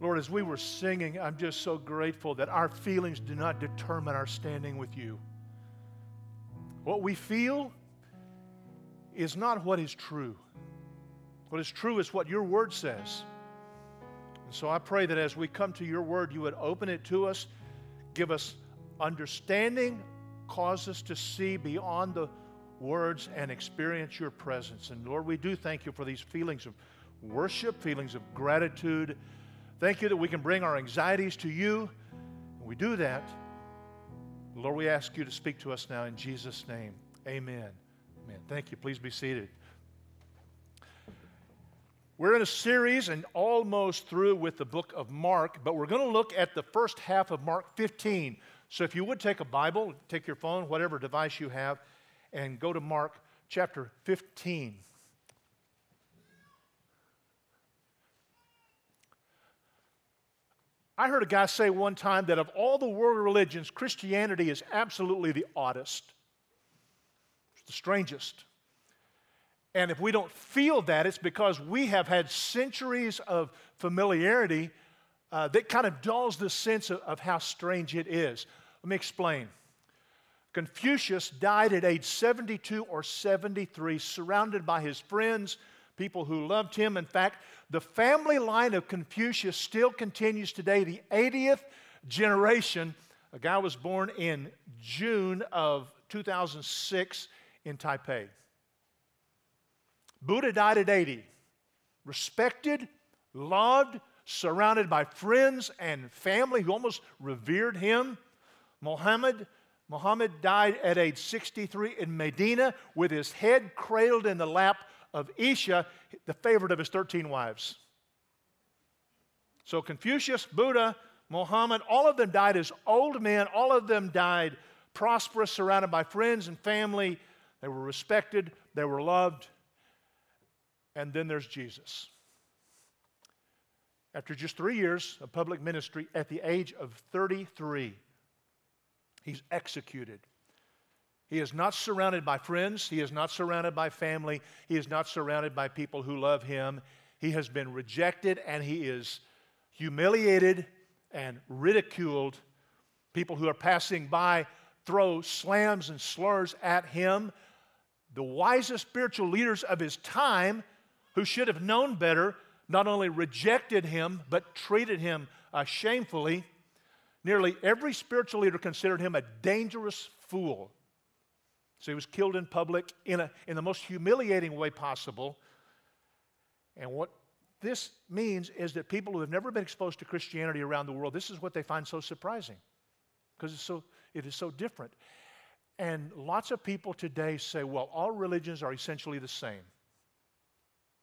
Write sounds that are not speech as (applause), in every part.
Lord, as we were singing, I'm just so grateful that our feelings do not determine our standing with you. What we feel is not what is true. What is true is what your word says. And so I pray that as we come to your word, you would open it to us, give us understanding, cause us to see beyond the words and experience your presence. And Lord, we do thank you for these feelings of worship, feelings of gratitude. Thank you that we can bring our anxieties to you. And we do that. Lord, we ask you to speak to us now in Jesus' name. Amen. Amen. Thank you. Please be seated. We're in a series and almost through with the book of Mark, but we're going to look at the first half of Mark 15. So if you would take a Bible, take your phone, whatever device you have, and go to Mark chapter 15. I heard a guy say one time that of all the world religions, Christianity is absolutely the oddest, it's the strangest. And if we don't feel that, it's because we have had centuries of familiarity uh, that kind of dulls the sense of, of how strange it is. Let me explain. Confucius died at age 72 or 73, surrounded by his friends, people who loved him. In fact, the family line of Confucius still continues today, the 80th generation. A guy was born in June of 2006 in Taipei. Buddha died at 80, respected, loved, surrounded by friends and family who almost revered him. Muhammad, Muhammad died at age 63 in Medina with his head cradled in the lap of Aisha, the favorite of his 13 wives. So Confucius, Buddha, Muhammad, all of them died as old men. All of them died prosperous, surrounded by friends and family. They were respected, they were loved. And then there's Jesus. After just three years of public ministry, at the age of 33, he's executed. He is not surrounded by friends. He is not surrounded by family. He is not surrounded by people who love him. He has been rejected and he is humiliated and ridiculed. People who are passing by throw slams and slurs at him. The wisest spiritual leaders of his time who should have known better, not only rejected him, but treated him uh, shamefully. Nearly every spiritual leader considered him a dangerous fool. So he was killed in public in, a, in the most humiliating way possible. And what this means is that people who have never been exposed to Christianity around the world, this is what they find so surprising because it's so, it is so different. And lots of people today say, well, all religions are essentially the same.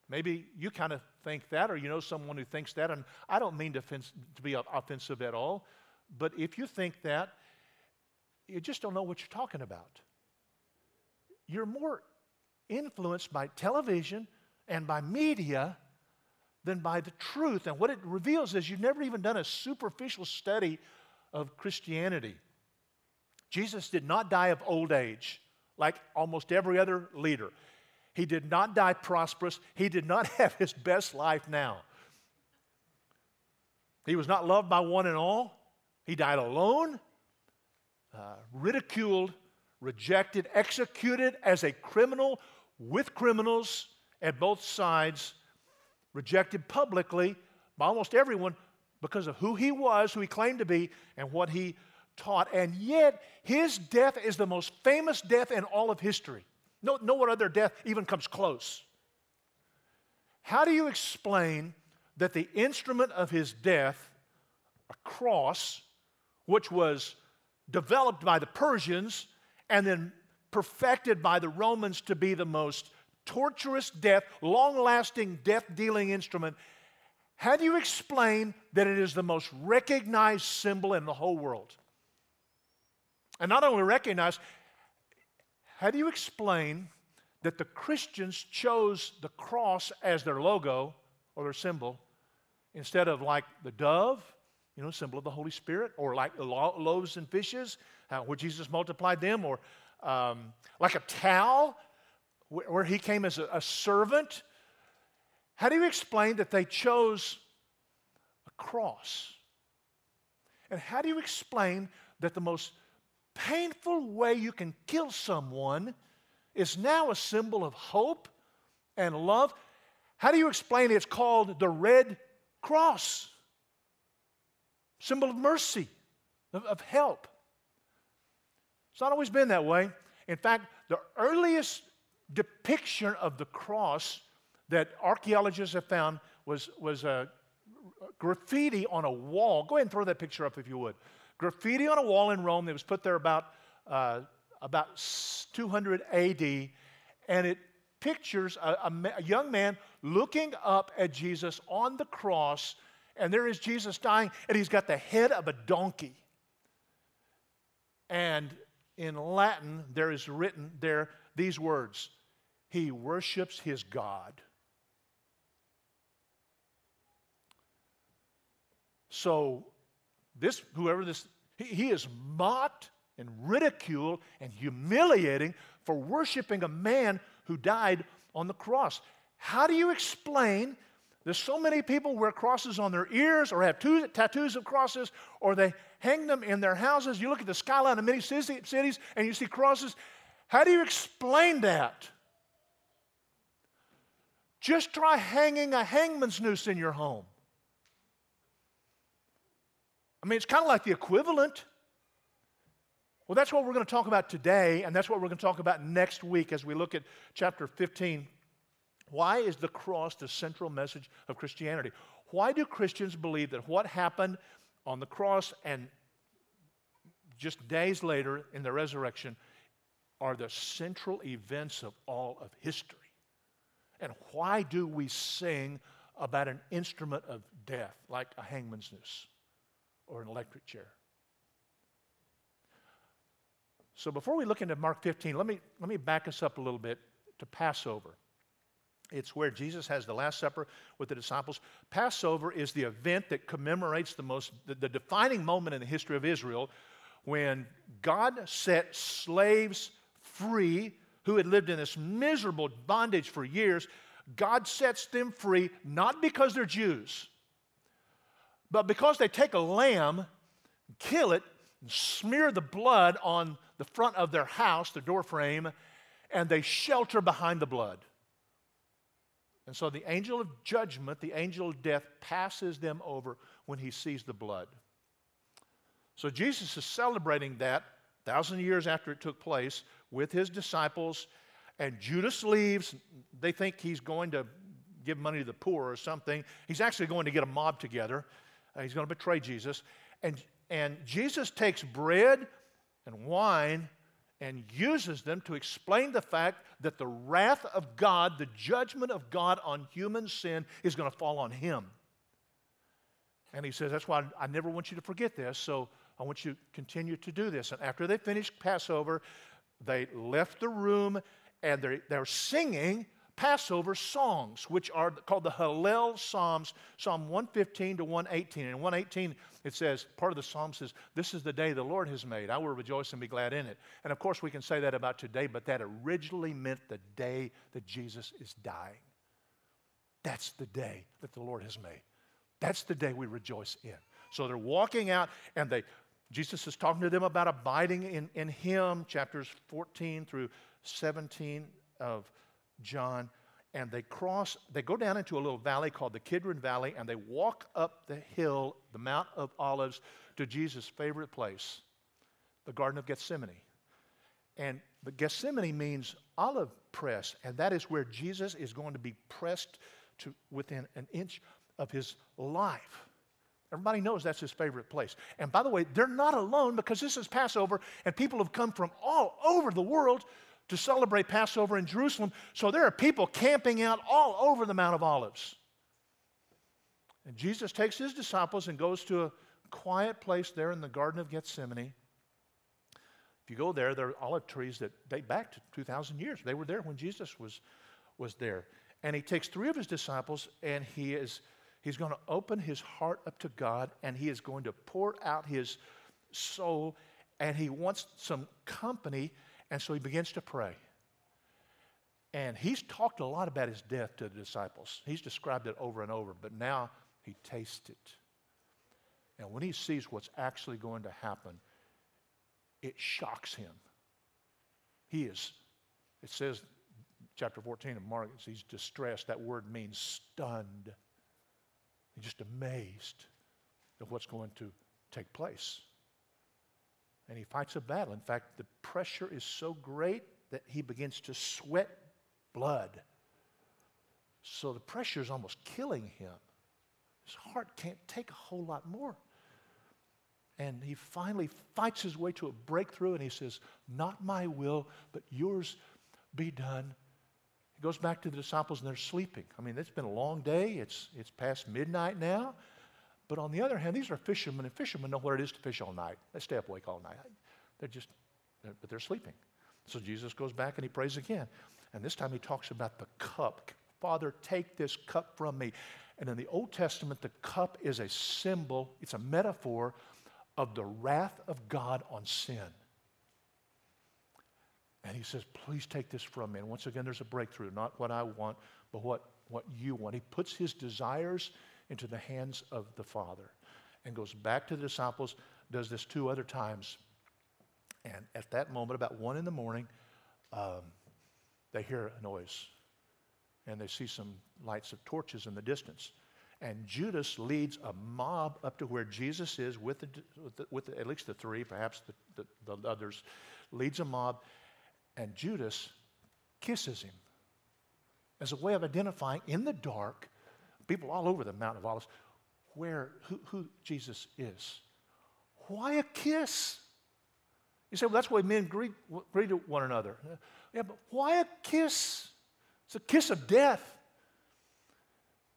Maybe you kind of think that, or you know someone who thinks that, and I don't mean to, to be offensive at all, but if you think that, you just don't know what you're talking about. You're more influenced by television and by media than by the truth. And what it reveals is you've never even done a superficial study of Christianity. Jesus did not die of old age like almost every other leader. He did not die prosperous. He did not (laughs) have his best life now. He was not loved by one and all. He died alone, uh, ridiculed, rejected, executed as a criminal with criminals at both sides, rejected publicly by almost everyone because of who he was, who he claimed to be, and what he taught. And yet, his death is the most famous death in all of history. No, no other death even comes close. How do you explain that the instrument of his death, a cross, which was developed by the Persians and then perfected by the Romans to be the most torturous death, long lasting death dealing instrument, how do you explain that it is the most recognized symbol in the whole world? And not only recognized, how do you explain that the Christians chose the cross as their logo or their symbol instead of like the dove, you know, symbol of the Holy Spirit, or like loaves and fishes, uh, where Jesus multiplied them, or um, like a towel, where, where he came as a, a servant? How do you explain that they chose a cross. And how do you explain that the most painful way you can kill someone is now a symbol of hope and love? How do you explain it's called the red cross? Symbol of mercy, of, of help. It's not always been that way. In fact, the earliest depiction of the cross that archaeologists have found was, was a graffiti on a wall. Go ahead and throw that picture up if you would. Graffiti on a wall in Rome that was put there about, uh, about 200 AD, and it pictures a, a, a young man looking up at Jesus on the cross, and there is Jesus dying, and he's got the head of a donkey. And in Latin, there is written there these words He worships his God. So, this, whoever this, he, he is mocked and ridiculed and humiliating for worshiping a man who died on the cross. How do you explain there's so many people wear crosses on their ears or have two, tattoos of crosses or they hang them in their houses. You look at the skyline of many cities and you see crosses. How do you explain that? Just try hanging a hangman's noose in your home. I mean, it's kind of like the equivalent. Well, that's what we're going to talk about today, and that's what we're going to talk about next week as we look at chapter 15. Why is the cross the central message of Christianity? Why do Christians believe that what happened on the cross and just days later in the resurrection are the central events of all of history? And why do we sing about an instrument of death like a hangman's noose? or an electric chair. So before we look into Mark 15, let me, let me back us up a little bit to Passover. It's where Jesus has the Last Supper with the disciples. Passover is the event that commemorates the most, the, the defining moment in the history of Israel when God set slaves free who had lived in this miserable bondage for years. God sets them free not because they're Jews, but because they take a lamb, kill it, smear the blood on the front of their house, the door frame, and they shelter behind the blood. And so the angel of judgment, the angel of death, passes them over when he sees the blood. So Jesus is celebrating that thousand years after it took place with his disciples, and Judas leaves. They think he's going to give money to the poor or something. He's actually going to get a mob together uh, he's going to betray Jesus. And, and Jesus takes bread and wine and uses them to explain the fact that the wrath of God, the judgment of God on human sin, is going to fall on him. And he says, That's why I never want you to forget this, so I want you to continue to do this. And after they finished Passover, they left the room and they're, they're singing Passover songs, which are called the Hallel Psalms, Psalm 115 to 118. And 118, it says, part of the psalm says, This is the day the Lord has made. I will rejoice and be glad in it. And of course, we can say that about today, but that originally meant the day that Jesus is dying. That's the day that the Lord has made. That's the day we rejoice in. So they're walking out, and they Jesus is talking to them about abiding in, in Him, chapters 14 through 17 of John, and they cross, they go down into a little valley called the Kidron Valley, and they walk up the hill, the Mount of Olives, to Jesus' favorite place, the Garden of Gethsemane. And the Gethsemane means olive press, and that is where Jesus is going to be pressed to within an inch of his life. Everybody knows that's his favorite place. And by the way, they're not alone because this is Passover, and people have come from all over the world to celebrate Passover in Jerusalem. So there are people camping out all over the Mount of Olives. And Jesus takes his disciples and goes to a quiet place there in the Garden of Gethsemane. If you go there, there are olive trees that date back to 2,000 years. They were there when Jesus was, was there. And he takes three of his disciples and he is he's going to open his heart up to God and he is going to pour out his soul and he wants some company and so he begins to pray. And he's talked a lot about his death to the disciples. He's described it over and over, but now he tastes it. And when he sees what's actually going to happen, it shocks him. He is, it says, chapter 14 of Mark, he's distressed. That word means stunned. He's just amazed at what's going to take place. And he fights a battle. In fact, the pressure is so great that he begins to sweat blood. So the pressure is almost killing him. His heart can't take a whole lot more. And he finally fights his way to a breakthrough and he says, Not my will, but yours be done. He goes back to the disciples and they're sleeping. I mean, it's been a long day, it's, it's past midnight now. But on the other hand, these are fishermen, and fishermen know what it is to fish all night. They stay up awake all night. They're just, they're, but they're sleeping. So Jesus goes back and he prays again. And this time he talks about the cup. Father, take this cup from me. And in the Old Testament, the cup is a symbol, it's a metaphor of the wrath of God on sin. And he says, Please take this from me. And once again, there's a breakthrough, not what I want, but what, what you want. He puts his desires into the hands of the Father and goes back to the disciples, does this two other times. And at that moment, about one in the morning, um, they hear a noise and they see some lights of torches in the distance. And Judas leads a mob up to where Jesus is with, the, with, the, with the, at least the three, perhaps the, the others, leads a mob, and Judas kisses him as a way of identifying in the dark, people all over the Mount of Olives, where who, who Jesus is. Why a kiss? You say, well, that's why men greet, greet one another. Yeah, but why a kiss? It's a kiss of death.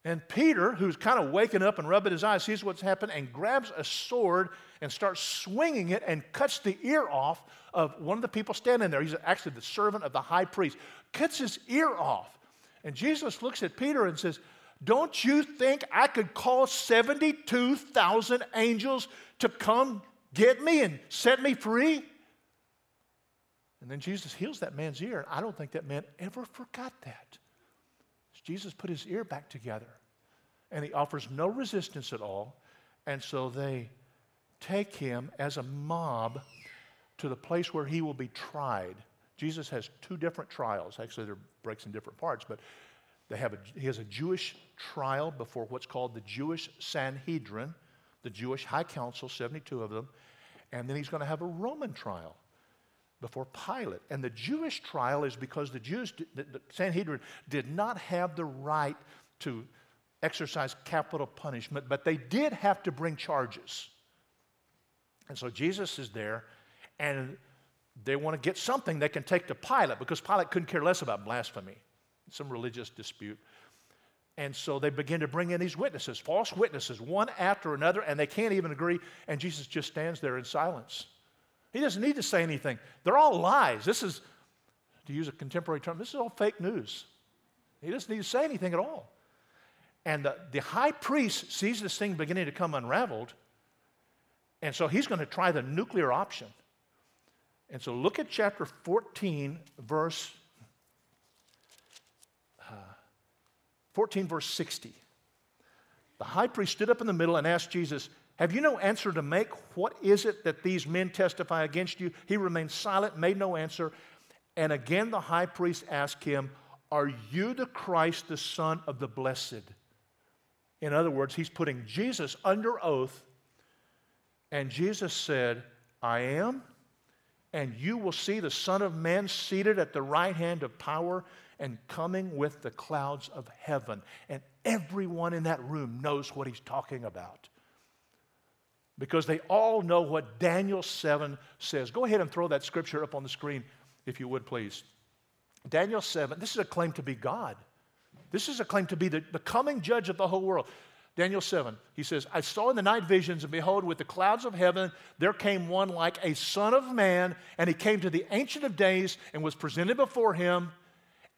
And Peter, who's kind of waking up and rubbing his eyes, sees what's happened and grabs a sword and starts swinging it and cuts the ear off of one of the people standing there. He's actually the servant of the high priest. Cuts his ear off. And Jesus looks at Peter and says, Don't you think I could call 72,000 angels to come get me and set me free? And then Jesus heals that man's ear. And I don't think that man ever forgot that. Jesus put his ear back together and he offers no resistance at all. And so they take him as a mob to the place where he will be tried. Jesus has two different trials. Actually, they're breaks in different parts, but they have a, he has a Jewish trial before what's called the Jewish Sanhedrin, the Jewish High Council, 72 of them, and then he's going to have a Roman trial before Pilate. And the Jewish trial is because the Jews, the Sanhedrin, did not have the right to exercise capital punishment, but they did have to bring charges. And so Jesus is there, and they want to get something they can take to Pilate because Pilate couldn't care less about blasphemy, some religious dispute. And so they begin to bring in these witnesses, false witnesses, one after another, and they can't even agree. And Jesus just stands there in silence. He doesn't need to say anything. They're all lies. This is, to use a contemporary term, this is all fake news. He doesn't need to say anything at all. And the, the high priest sees this thing beginning to come unraveled, and so he's going to try the nuclear option. And so look at chapter 14, verse 14, verse 60. The high priest stood up in the middle and asked Jesus, have you no answer to make? What is it that these men testify against you? He remained silent, made no answer. And again the high priest asked him, Are you the Christ, the Son of the Blessed? In other words, he's putting Jesus under oath. And Jesus said, I am. And you will see the Son of Man seated at the right hand of power and coming with the clouds of heaven. And everyone in that room knows what he's talking about because they all know what Daniel 7 says. Go ahead and throw that scripture up on the screen, if you would, please. Daniel 7, this is a claim to be God. This is a claim to be the, the coming judge of the whole world. Daniel 7, he says, I saw in the night visions, and behold, with the clouds of heaven, there came one like a son of man, and he came to the Ancient of Days and was presented before him.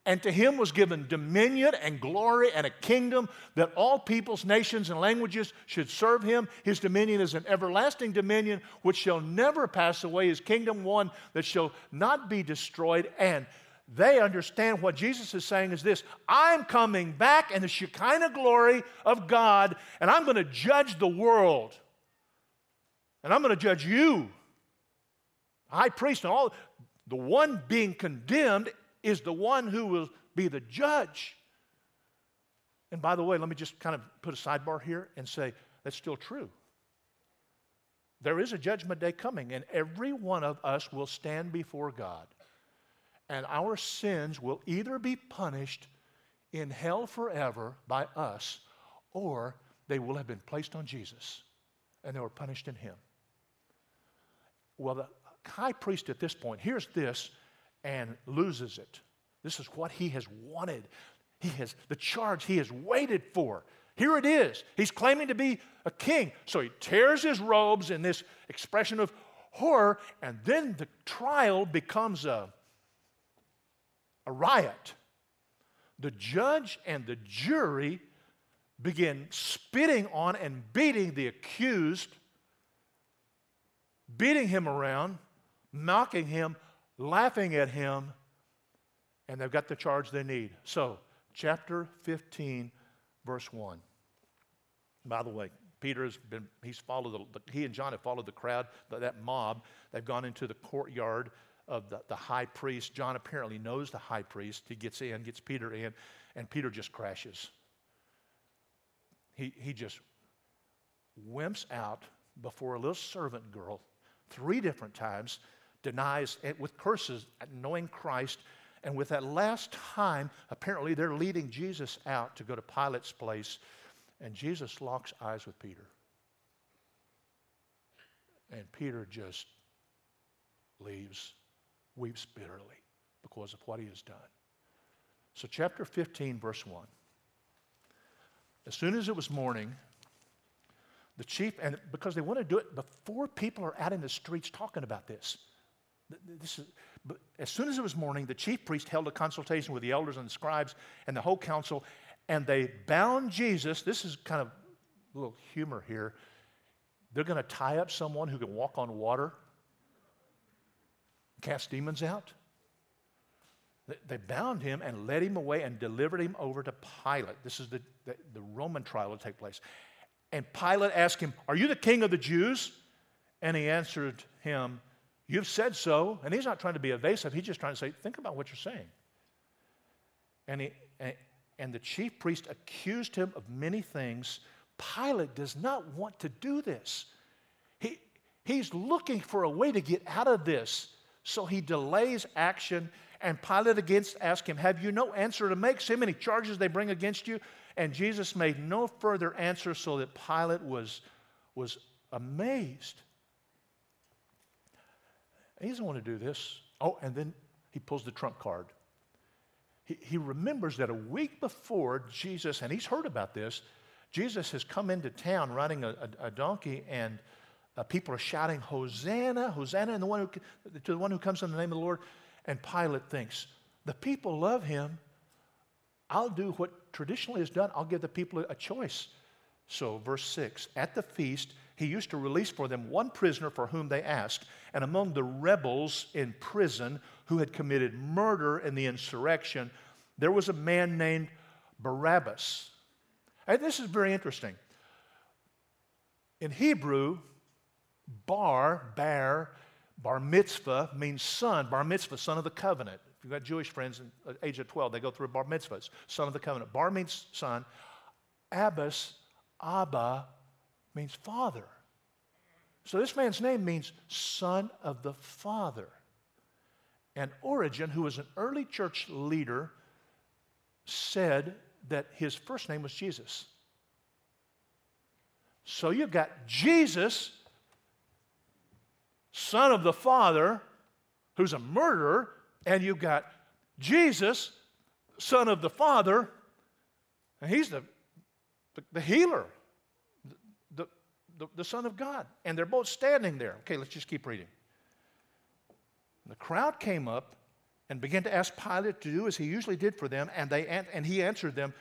And to him was given dominion and glory and a kingdom that all peoples, nations, and languages should serve him. His dominion is an everlasting dominion which shall never pass away, his kingdom one that shall not be destroyed. And they understand what Jesus is saying is this I'm coming back in the Shekinah glory of God, and I'm going to judge the world. And I'm going to judge you. High priest and all, the one being condemned is the one who will be the judge. And by the way, let me just kind of put a sidebar here and say that's still true. There is a judgment day coming, and every one of us will stand before God. And our sins will either be punished in hell forever by us, or they will have been placed on Jesus and they were punished in Him. Well, the high priest at this point hears this and loses it. This is what he has wanted. He has the charge he has waited for. Here it is. He's claiming to be a king. So he tears his robes in this expression of horror, and then the trial becomes a, a riot. The judge and the jury begin spitting on and beating the accused, beating him around, mocking him, laughing at him, and they've got the charge they need. So, chapter 15, verse 1. By the way, Peter has been, he's followed, the, he and John have followed the crowd, that mob. They've gone into the courtyard of the, the high priest. John apparently knows the high priest. He gets in, gets Peter in, and Peter just crashes. He, he just wimps out before a little servant girl three different times, denies it with curses, knowing Christ. And with that last time, apparently they're leading Jesus out to go to Pilate's place, and Jesus locks eyes with Peter. And Peter just leaves, weeps bitterly because of what he has done. So, chapter 15, verse 1. As soon as it was morning, the chief, and because they want to do it before people are out in the streets talking about this. Is, as soon as it was morning, the chief priest held a consultation with the elders and the scribes and the whole council, and they bound Jesus. This is kind of a little humor here. They're going to tie up someone who can walk on water, cast demons out. They bound him and led him away and delivered him over to Pilate. This is the, the, the Roman trial to take place. And Pilate asked him, Are you the king of the Jews? And he answered him, You've said so. And he's not trying to be evasive. He's just trying to say, Think about what you're saying. And, he, and the chief priest accused him of many things. Pilate does not want to do this. He, he's looking for a way to get out of this. So he delays action. And Pilate again asks him, Have you no answer to make? See how many charges they bring against you? And Jesus made no further answer, so that Pilate was, was amazed. He doesn't want to do this. Oh, and then he pulls the trump card. He, he remembers that a week before Jesus, and he's heard about this, Jesus has come into town riding a, a, a donkey, and uh, people are shouting, Hosanna, Hosanna, and the one who, to the one who comes in the name of the Lord. And Pilate thinks, the people love him. I'll do what traditionally is done. I'll give the people a choice. So, verse 6 At the feast, he used to release for them one prisoner for whom they asked. And among the rebels in prison who had committed murder in the insurrection, there was a man named Barabbas. And this is very interesting. In Hebrew, bar, bar, bar mitzvah means son. Bar mitzvah, son of the covenant. If you've got Jewish friends in the age of 12, they go through bar mitzvahs, son of the covenant. Bar means son. Abbas, Abba, means father. So this man's name means son of the father. And Origen, who was an early church leader, said that his first name was Jesus. So you've got Jesus, son of the Father, who's a murderer, and you've got Jesus, son of the Father, and he's the, the, the healer, the, the, Son of God. And they're both standing there. Okay, let's just keep reading. The crowd came up and began to ask Pilate to do as he usually did for them, and, they, and he answered them,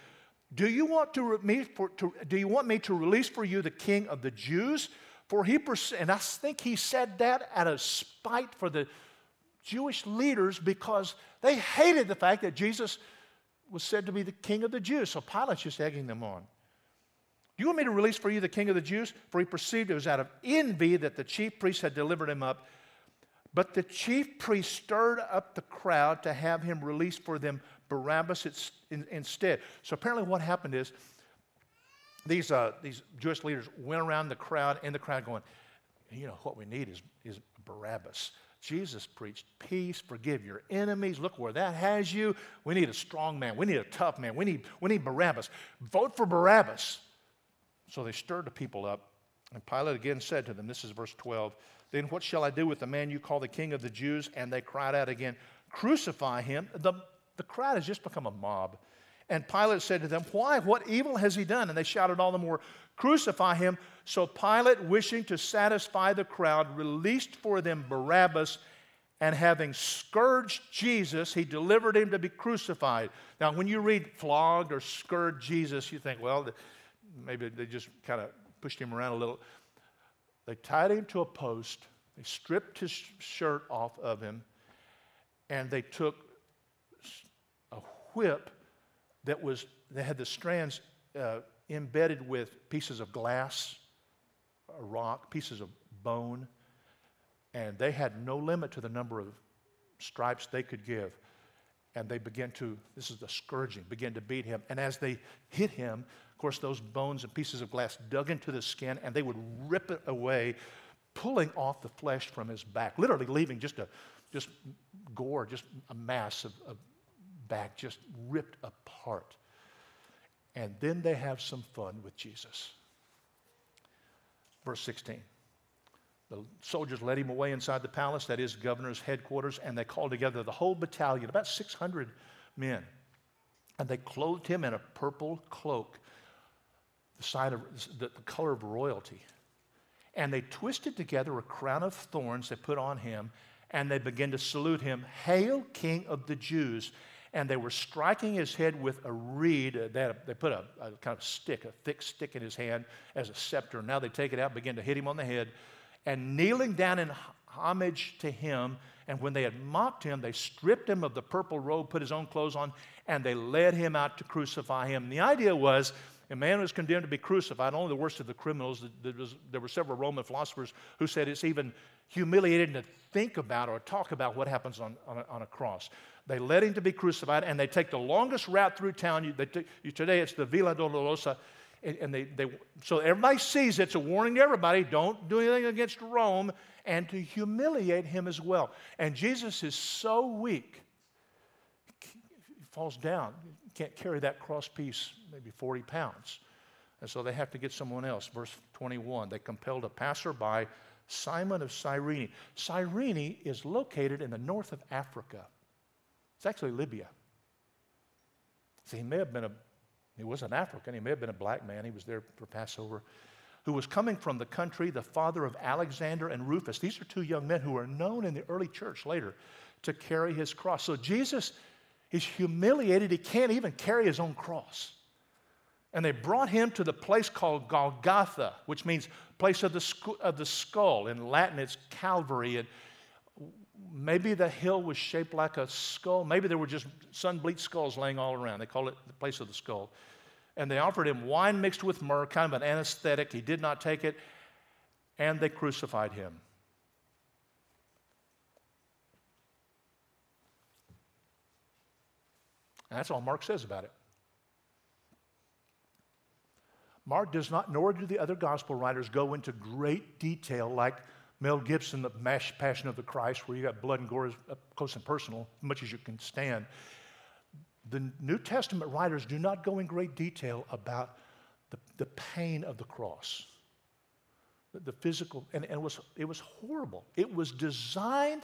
do you, want to, me for, to, do you want me to release for you the king of the Jews? For he, and I think he said that out of spite for the Jewish leaders because they hated the fact that Jesus was said to be the king of the Jews. So Pilate's just egging them on. Do you want me to release for you the king of the Jews? For he perceived it was out of envy that the chief priests had delivered him up. But the chief priest stirred up the crowd to have him released for them Barabbas instead. So apparently, what happened is these, uh, these Jewish leaders went around the crowd, in the crowd, going, You know, what we need is, is Barabbas. Jesus preached peace, forgive your enemies. Look where that has you. We need a strong man. We need a tough man. We need, we need Barabbas. Vote for Barabbas. So they stirred the people up. And Pilate again said to them, This is verse 12, Then what shall I do with the man you call the king of the Jews? And they cried out again, Crucify him. The, the crowd has just become a mob. And Pilate said to them, Why? What evil has he done? And they shouted all the more, Crucify him. So Pilate, wishing to satisfy the crowd, released for them Barabbas, and having scourged Jesus, he delivered him to be crucified. Now, when you read flogged or scourged Jesus, you think, well, maybe they just kind of pushed him around a little. They tied him to a post, they stripped his shirt off of him, and they took a whip that was, they had the strands uh, embedded with pieces of glass, a rock, pieces of bone, and they had no limit to the number of stripes they could give. And they began to, this is the scourging, began to beat him. And as they hit him, of course, those bones and pieces of glass dug into the skin and they would rip it away, pulling off the flesh from his back, literally leaving just a just gore, just a mass of, of back just ripped apart. And then they have some fun with Jesus. Verse 16. The soldiers led him away inside the palace, that is, governor's headquarters, and they called together the whole battalion, about 600 men. And they clothed him in a purple cloak, the, sign of, the, the color of royalty. And they twisted together a crown of thorns they put on him, and they began to salute him, Hail, King of the Jews! and they were striking his head with a reed. Uh, they, a, they put a, a, kind of stick, a thick stick in his hand as a scepter. Now they take it out, begin to hit him on the head, and kneeling down in homage to him. And when they had mocked him, they stripped him of the purple robe, put his own clothes on, and they led him out to crucify him. And the idea was a man was condemned to be crucified, only the worst of the criminals. There, were several Roman philosophers who said it's even humiliating to think about or talk about what happens on, on, a, on a cross. They led him to be crucified, and they take the longest route through town. You, t- you, today it's the Via Dolorosa, and, and they, they, so everybody sees it's a warning to everybody don't do anything against Rome, and to humiliate him as well. And Jesus is so weak, he falls down, can't carry that cross piece, maybe 40 pounds. And so they have to get someone else. Verse 21 they compelled a passerby, Simon of Cyrene. Cyrene is located in the north of Africa. It's actually Libya. See, he may have been a, he was an African, he may have been a black man, he was there for Passover, who was coming from the country, the father of Alexander and Rufus. These are two young men who are known in the early church later to carry his cross. So Jesus is humiliated, he can't even carry his own cross. And they brought him to the place called Golgotha, which means place of the, sc- of the skull. In Latin, it's Calvary. And maybe the hill was shaped like a skull. Maybe there were just sun bleached skulls laying all around. They call it the place of the skull. And they offered him wine mixed with myrrh, kind of an anesthetic. He did not take it. And they crucified him. And that's all Mark says about it. Mark does not, nor do the other gospel writers go into great detail like Mel Gibson, The Passion of the Christ, where you got blood and gore up close and personal, as much as you can stand. The New Testament writers do not go in great detail about the, the pain of the cross, the, the physical, and, and it, was, it was horrible. It was designed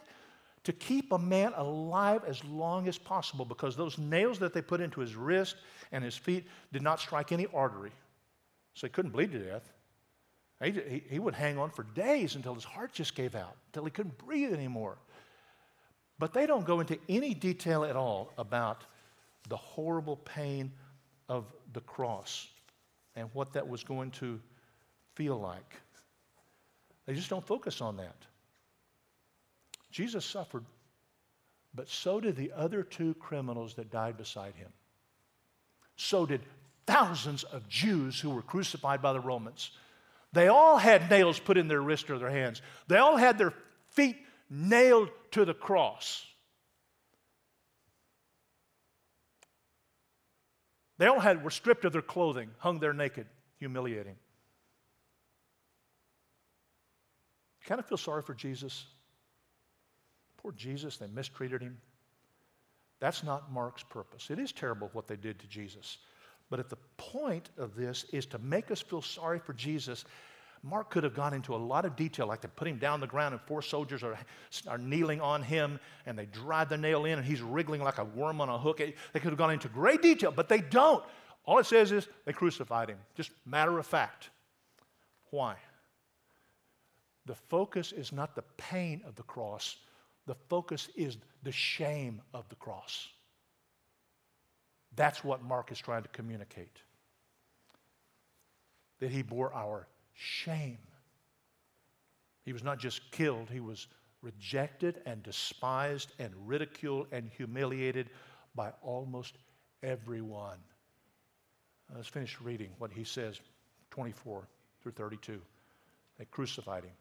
to keep a man alive as long as possible because those nails that they put into his wrist and his feet did not strike any artery. So he couldn't bleed to death. He, he would hang on for days until his heart just gave out, until he couldn't breathe anymore. But they don't go into any detail at all about the horrible pain of the cross and what that was going to feel like. They just don't focus on that. Jesus suffered, but so did the other two criminals that died beside him. So did thousands of Jews who were crucified by the Romans. They all had nails put in their wrists or their hands. They all had their feet nailed to the cross. They all had, were stripped of their clothing, hung there naked, humiliating. Kind of feel sorry for Jesus. Poor Jesus, they mistreated him. That's not Mark's purpose. It is terrible what they did to Jesus. But at the point of this is to make us feel sorry for Jesus. Mark could have gone into a lot of detail, like they put him down on the ground and four soldiers are, are kneeling on him and they drive the nail in and he's wriggling like a worm on a hook. They could have gone into great detail, but they don't. All it says is they crucified him. Just matter of fact. Why? The focus is not the pain of the cross, the focus is the shame of the cross. That's what Mark is trying to communicate. That he bore our shame. He was not just killed, he was rejected and despised and ridiculed and humiliated by almost everyone. Let's finish reading what he says 24 through 32. They crucified him.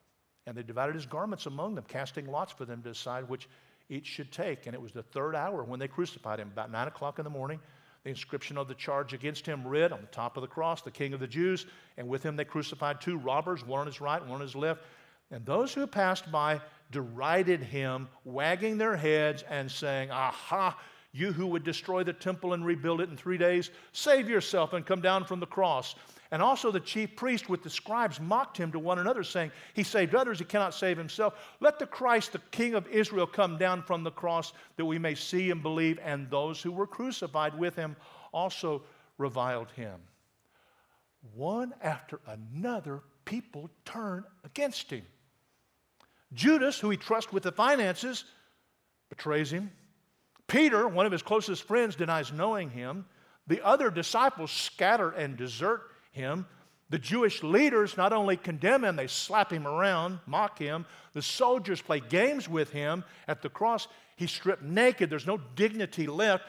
And they divided his garments among them, casting lots for them to decide which each should take. And it was the third hour when they crucified him, about nine o'clock in the morning. The inscription of the charge against him read on the top of the cross, the King of the Jews. And with him they crucified two robbers, one on his right, one on his left. And those who passed by derided him, wagging their heads and saying, Aha, you who would destroy the temple and rebuild it in three days, save yourself and come down from the cross. And also the chief priest with the scribes mocked him to one another, saying, He saved others, he cannot save himself. Let the Christ, the King of Israel, come down from the cross that we may see and believe. And those who were crucified with him also reviled him. One after another, people turn against him. Judas, who he trusts with the finances, betrays him. Peter, one of his closest friends, denies knowing him. The other disciples scatter and desert him. The Jewish leaders not only condemn him, they slap him around, mock him. The soldiers play games with him. At the cross, he's stripped naked. There's no dignity left.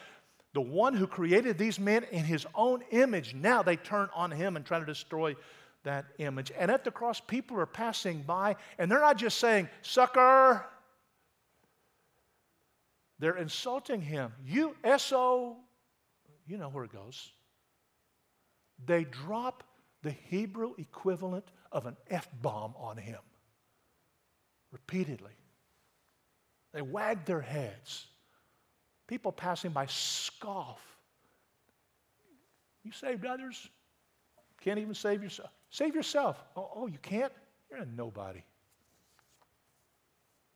The one who created these men in his own image, now they turn on him and try to destroy that image. And at the cross, people are passing by, and they're not just saying, sucker. They're insulting him. You, SO, you know where it goes they drop the Hebrew equivalent of an F bomb on him repeatedly. They wag their heads. People passing by scoff. You saved others, can't even save yourself. Save yourself. Oh, oh you can't? You're a nobody.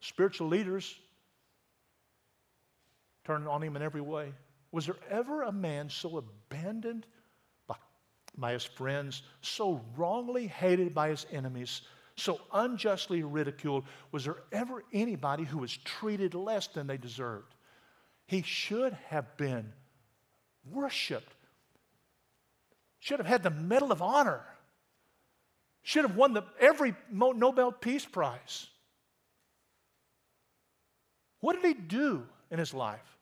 Spiritual leaders turn on him in every way. Was there ever a man so abandoned by his friends, so wrongly hated by his enemies, so unjustly ridiculed. Was there ever anybody who was treated less than they deserved? He should have been worshiped, should have had the Medal of Honor, should have won the, every Nobel Peace Prize. What did he do in his life?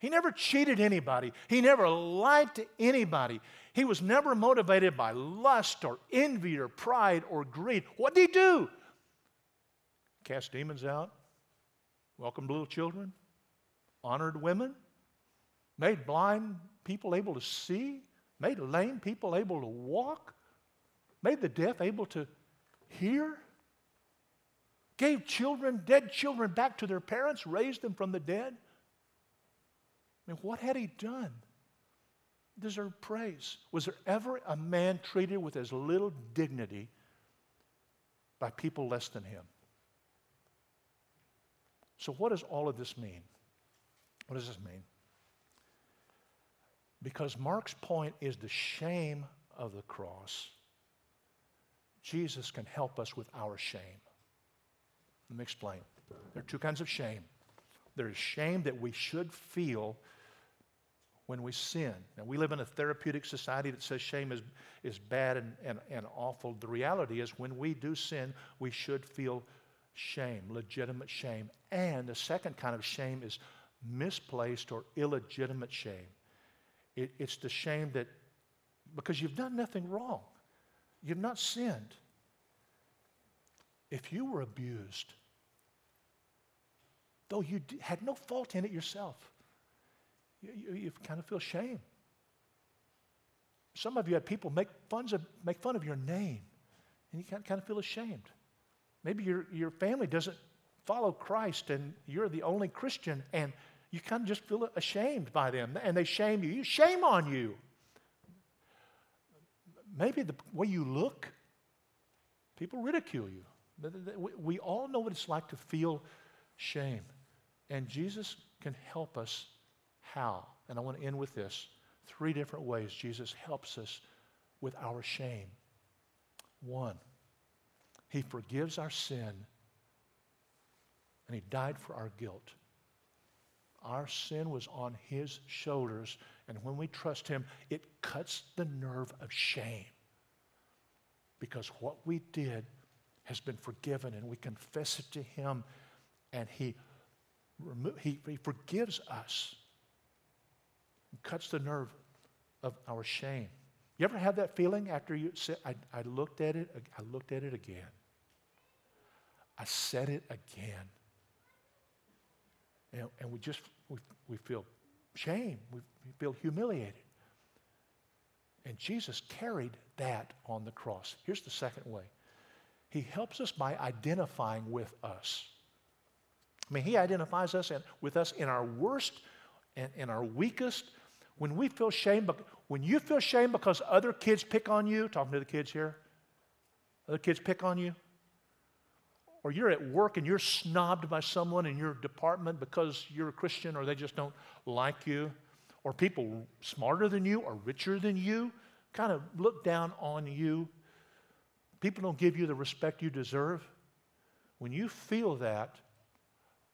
He never cheated anybody. He never lied to anybody. He was never motivated by lust or envy or pride or greed. What did he do? Cast demons out, welcomed little children, honored women, made blind people able to see, made lame people able to walk, made the deaf able to hear, gave children, dead children, back to their parents, raised them from the dead. Mean, what had he done? Deserved praise. Was there ever a man treated with as little dignity by people less than him? So, what does all of this mean? What does this mean? Because Mark's point is the shame of the cross. Jesus can help us with our shame. Let me explain. There are two kinds of shame. There is shame that we should feel when we sin. Now, we live in a therapeutic society that says shame is, is bad and, and, and awful. The reality is, when we do sin, we should feel shame, legitimate shame. And the second kind of shame is misplaced or illegitimate shame. It, it's the shame that because you've done nothing wrong. You've not sinned. If you were abused, though you had no fault in it yourself, you, you, you kind of feel shame. Some of you had people make, of, make fun of your name, and you kind of, kind of feel ashamed. Maybe your, your family doesn't follow Christ, and you're the only Christian, and you kind of just feel ashamed by them, and they shame you. Shame on you. Maybe the way you look, people ridicule you. We all know what it's like to feel shame. And Jesus can help us how? And I want to end with this three different ways Jesus helps us with our shame. One, He forgives our sin and He died for our guilt. Our sin was on His shoulders, and when we trust Him, it cuts the nerve of shame. Because what we did has been forgiven, and we confess it to Him, and He, he, he forgives us cuts the nerve of our shame. You ever have that feeling after you said, I, I looked at it, I looked at it again. I said it again. And, and we just, we, we feel shame. We, we feel humiliated. And Jesus carried that on the cross. Here's the second way He helps us by identifying with us. I mean, He identifies us and, with us in our worst and in our weakest. When we feel shame, when you feel shame because other kids pick on you, talking to the kids here, other kids pick on you, or you're at work and you're snobbed by someone in your department because you're a Christian or they just don't like you, or people smarter than you or richer than you kind of look down on you, people don't give you the respect you deserve. When you feel that,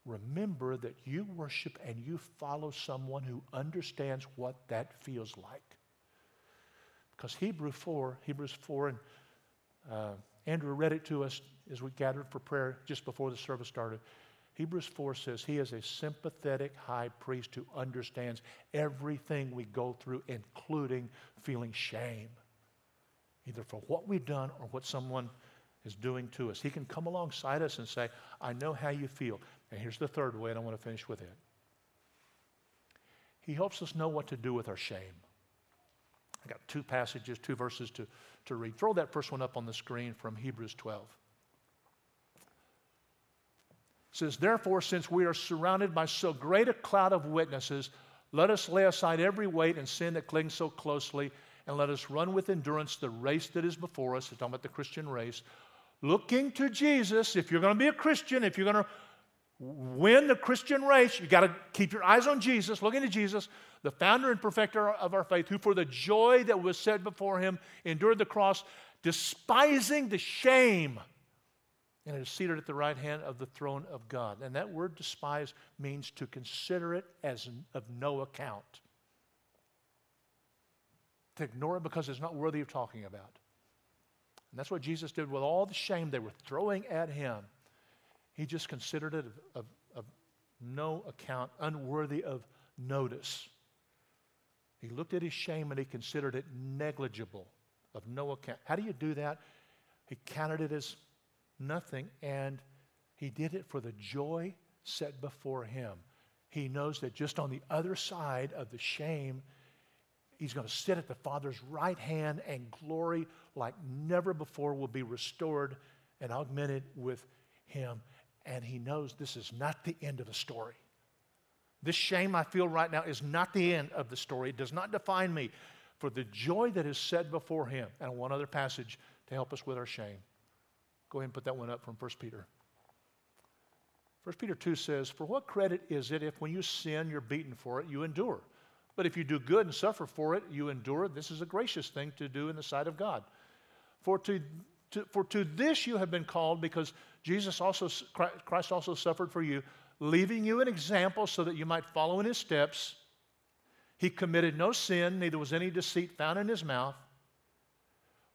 remember that you worship and you follow someone who understands what that feels like. Because Hebrew 4, Hebrews 4, and uh, Andrew read it to us as we gathered for prayer just before the service started. Hebrews 4 says he is a sympathetic high priest who understands everything we go through, including feeling shame, either for what we've done or what someone is doing to us. He can come alongside us and say, I know how you feel. And here's the third way, and I want to finish with it. He helps us know what to do with our shame. I got two passages, two verses to, to read. Throw that first one up on the screen from Hebrews 12 says, Therefore, since we are surrounded by so great a cloud of witnesses, let us lay aside every weight and sin that clings so closely, and let us run with endurance the race that is before us. We're talking about the Christian race. Looking to Jesus, if you're going to be a Christian, if you're going to win the Christian race, you got to keep your eyes on Jesus, looking to Jesus, the founder and perfecter of our faith, who for the joy that was set before him endured the cross, despising the shame and is seated at the right hand of the throne of God. And that word despise means to consider it as of no account. To ignore it because it's not worthy of talking about. And that's what Jesus did with all the shame they were throwing at him. He just considered it of, of, of no account, unworthy of notice. He looked at his shame and he considered it negligible, of no account. How do you do that? He counted it as nothing, and he did it for the joy set before him. He knows that just on the other side of the shame, he's going to sit at the Father's right hand, and glory like never before will be restored and augmented with him. And he knows this is not the end of the story. This shame I feel right now is not the end of the story. It does not define me. For the joy that is set before him. And one other passage to help us with our shame. Go ahead and put that one up from 1 Peter. 1 Peter 2 says, For what credit is it if when you sin, you're beaten for it, you endure? But if you do good and suffer for it, you endure. This is a gracious thing to do in the sight of God. For to, to, for to this you have been called, because Jesus also, Christ also suffered for you, leaving you an example so that you might follow in his steps. He committed no sin, neither was any deceit found in his mouth.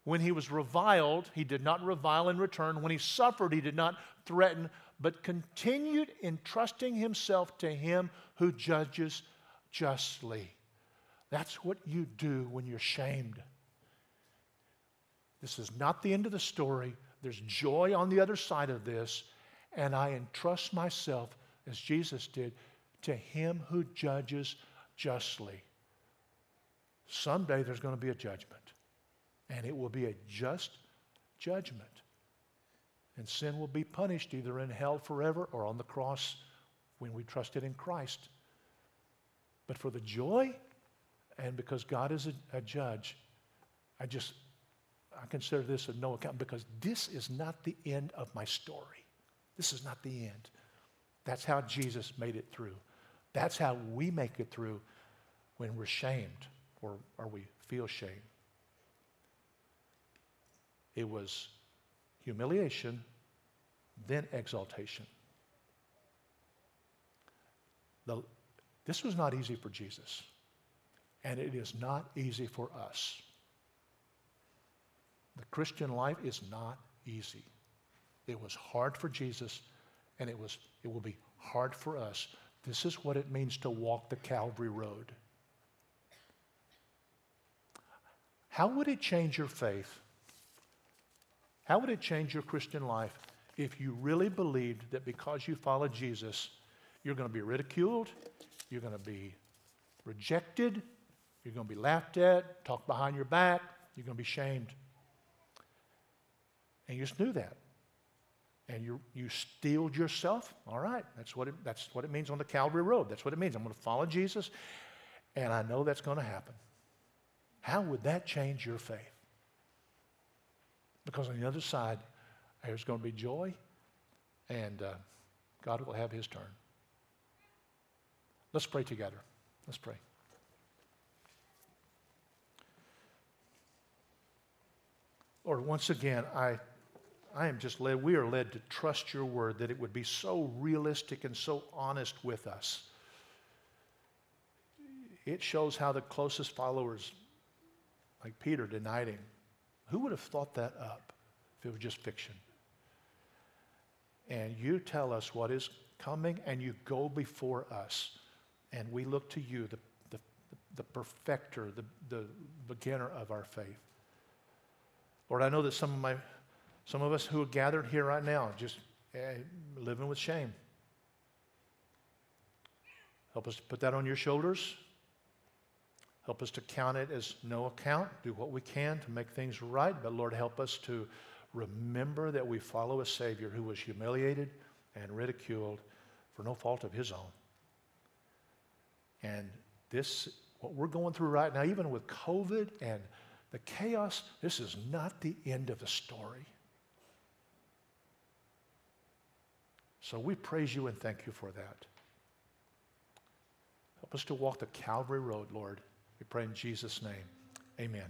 When he was reviled, he did not revile in return. When he suffered, he did not threaten, but continued entrusting himself to him who judges justly. That's what you do when you're shamed. This is not the end of the story. There's joy on the other side of this. And I entrust myself, as Jesus did, to Him who judges justly. Someday there's going to be a judgment, and it will be a just judgment. And sin will be punished either in hell forever or on the cross when we trusted in Christ. But for the joy, and because God is a, a judge, I just I consider this of no account because this is not the end of my story. This is not the end. That's how Jesus made it through. That's how we make it through when we're shamed or, or we feel shame. It was humiliation, then exaltation. The, this was not easy for Jesus, and it is not easy for us. The Christian life is not easy. It was hard for Jesus, and it, was, it will be hard for us. This is what it means to walk the Calvary Road. How would it change your faith? How would it change your Christian life if you really believed that because you follow Jesus, you're going to be ridiculed, you're going to be rejected, you're going to be laughed at, talked behind your back, you're going to be shamed? And you just knew that. And you, you steeled yourself. All right, that's what, it, that's what it means on the Calvary Road. That's what it means. I'm going to follow Jesus, and I know that's going to happen. How would that change your faith? Because on the other side, there's going to be joy, and uh, God will have his turn. Let's pray together. Let's pray. Lord, once again, I I am just led, we are led to trust your word that it would be so realistic and so honest with us. It shows how the closest followers, like Peter, denied him. Who would have thought that up if it was just fiction? And you tell us what is coming, and you go before us, and we look to you, the, the, the perfecter, the, the beginner of our faith. Lord, I know that some of my some of us who are gathered here right now, just uh, living with shame. Help us to put that on your shoulders. Help us to count it as no account. Do what we can to make things right. But Lord, help us to remember that we follow a Savior who was humiliated and ridiculed for no fault of his own. And this, what we're going through right now, even with COVID and the chaos, this is not the end of the story. So we praise you and thank you for that. Help us to walk the Calvary Road, Lord. We pray in Jesus' name. Amen.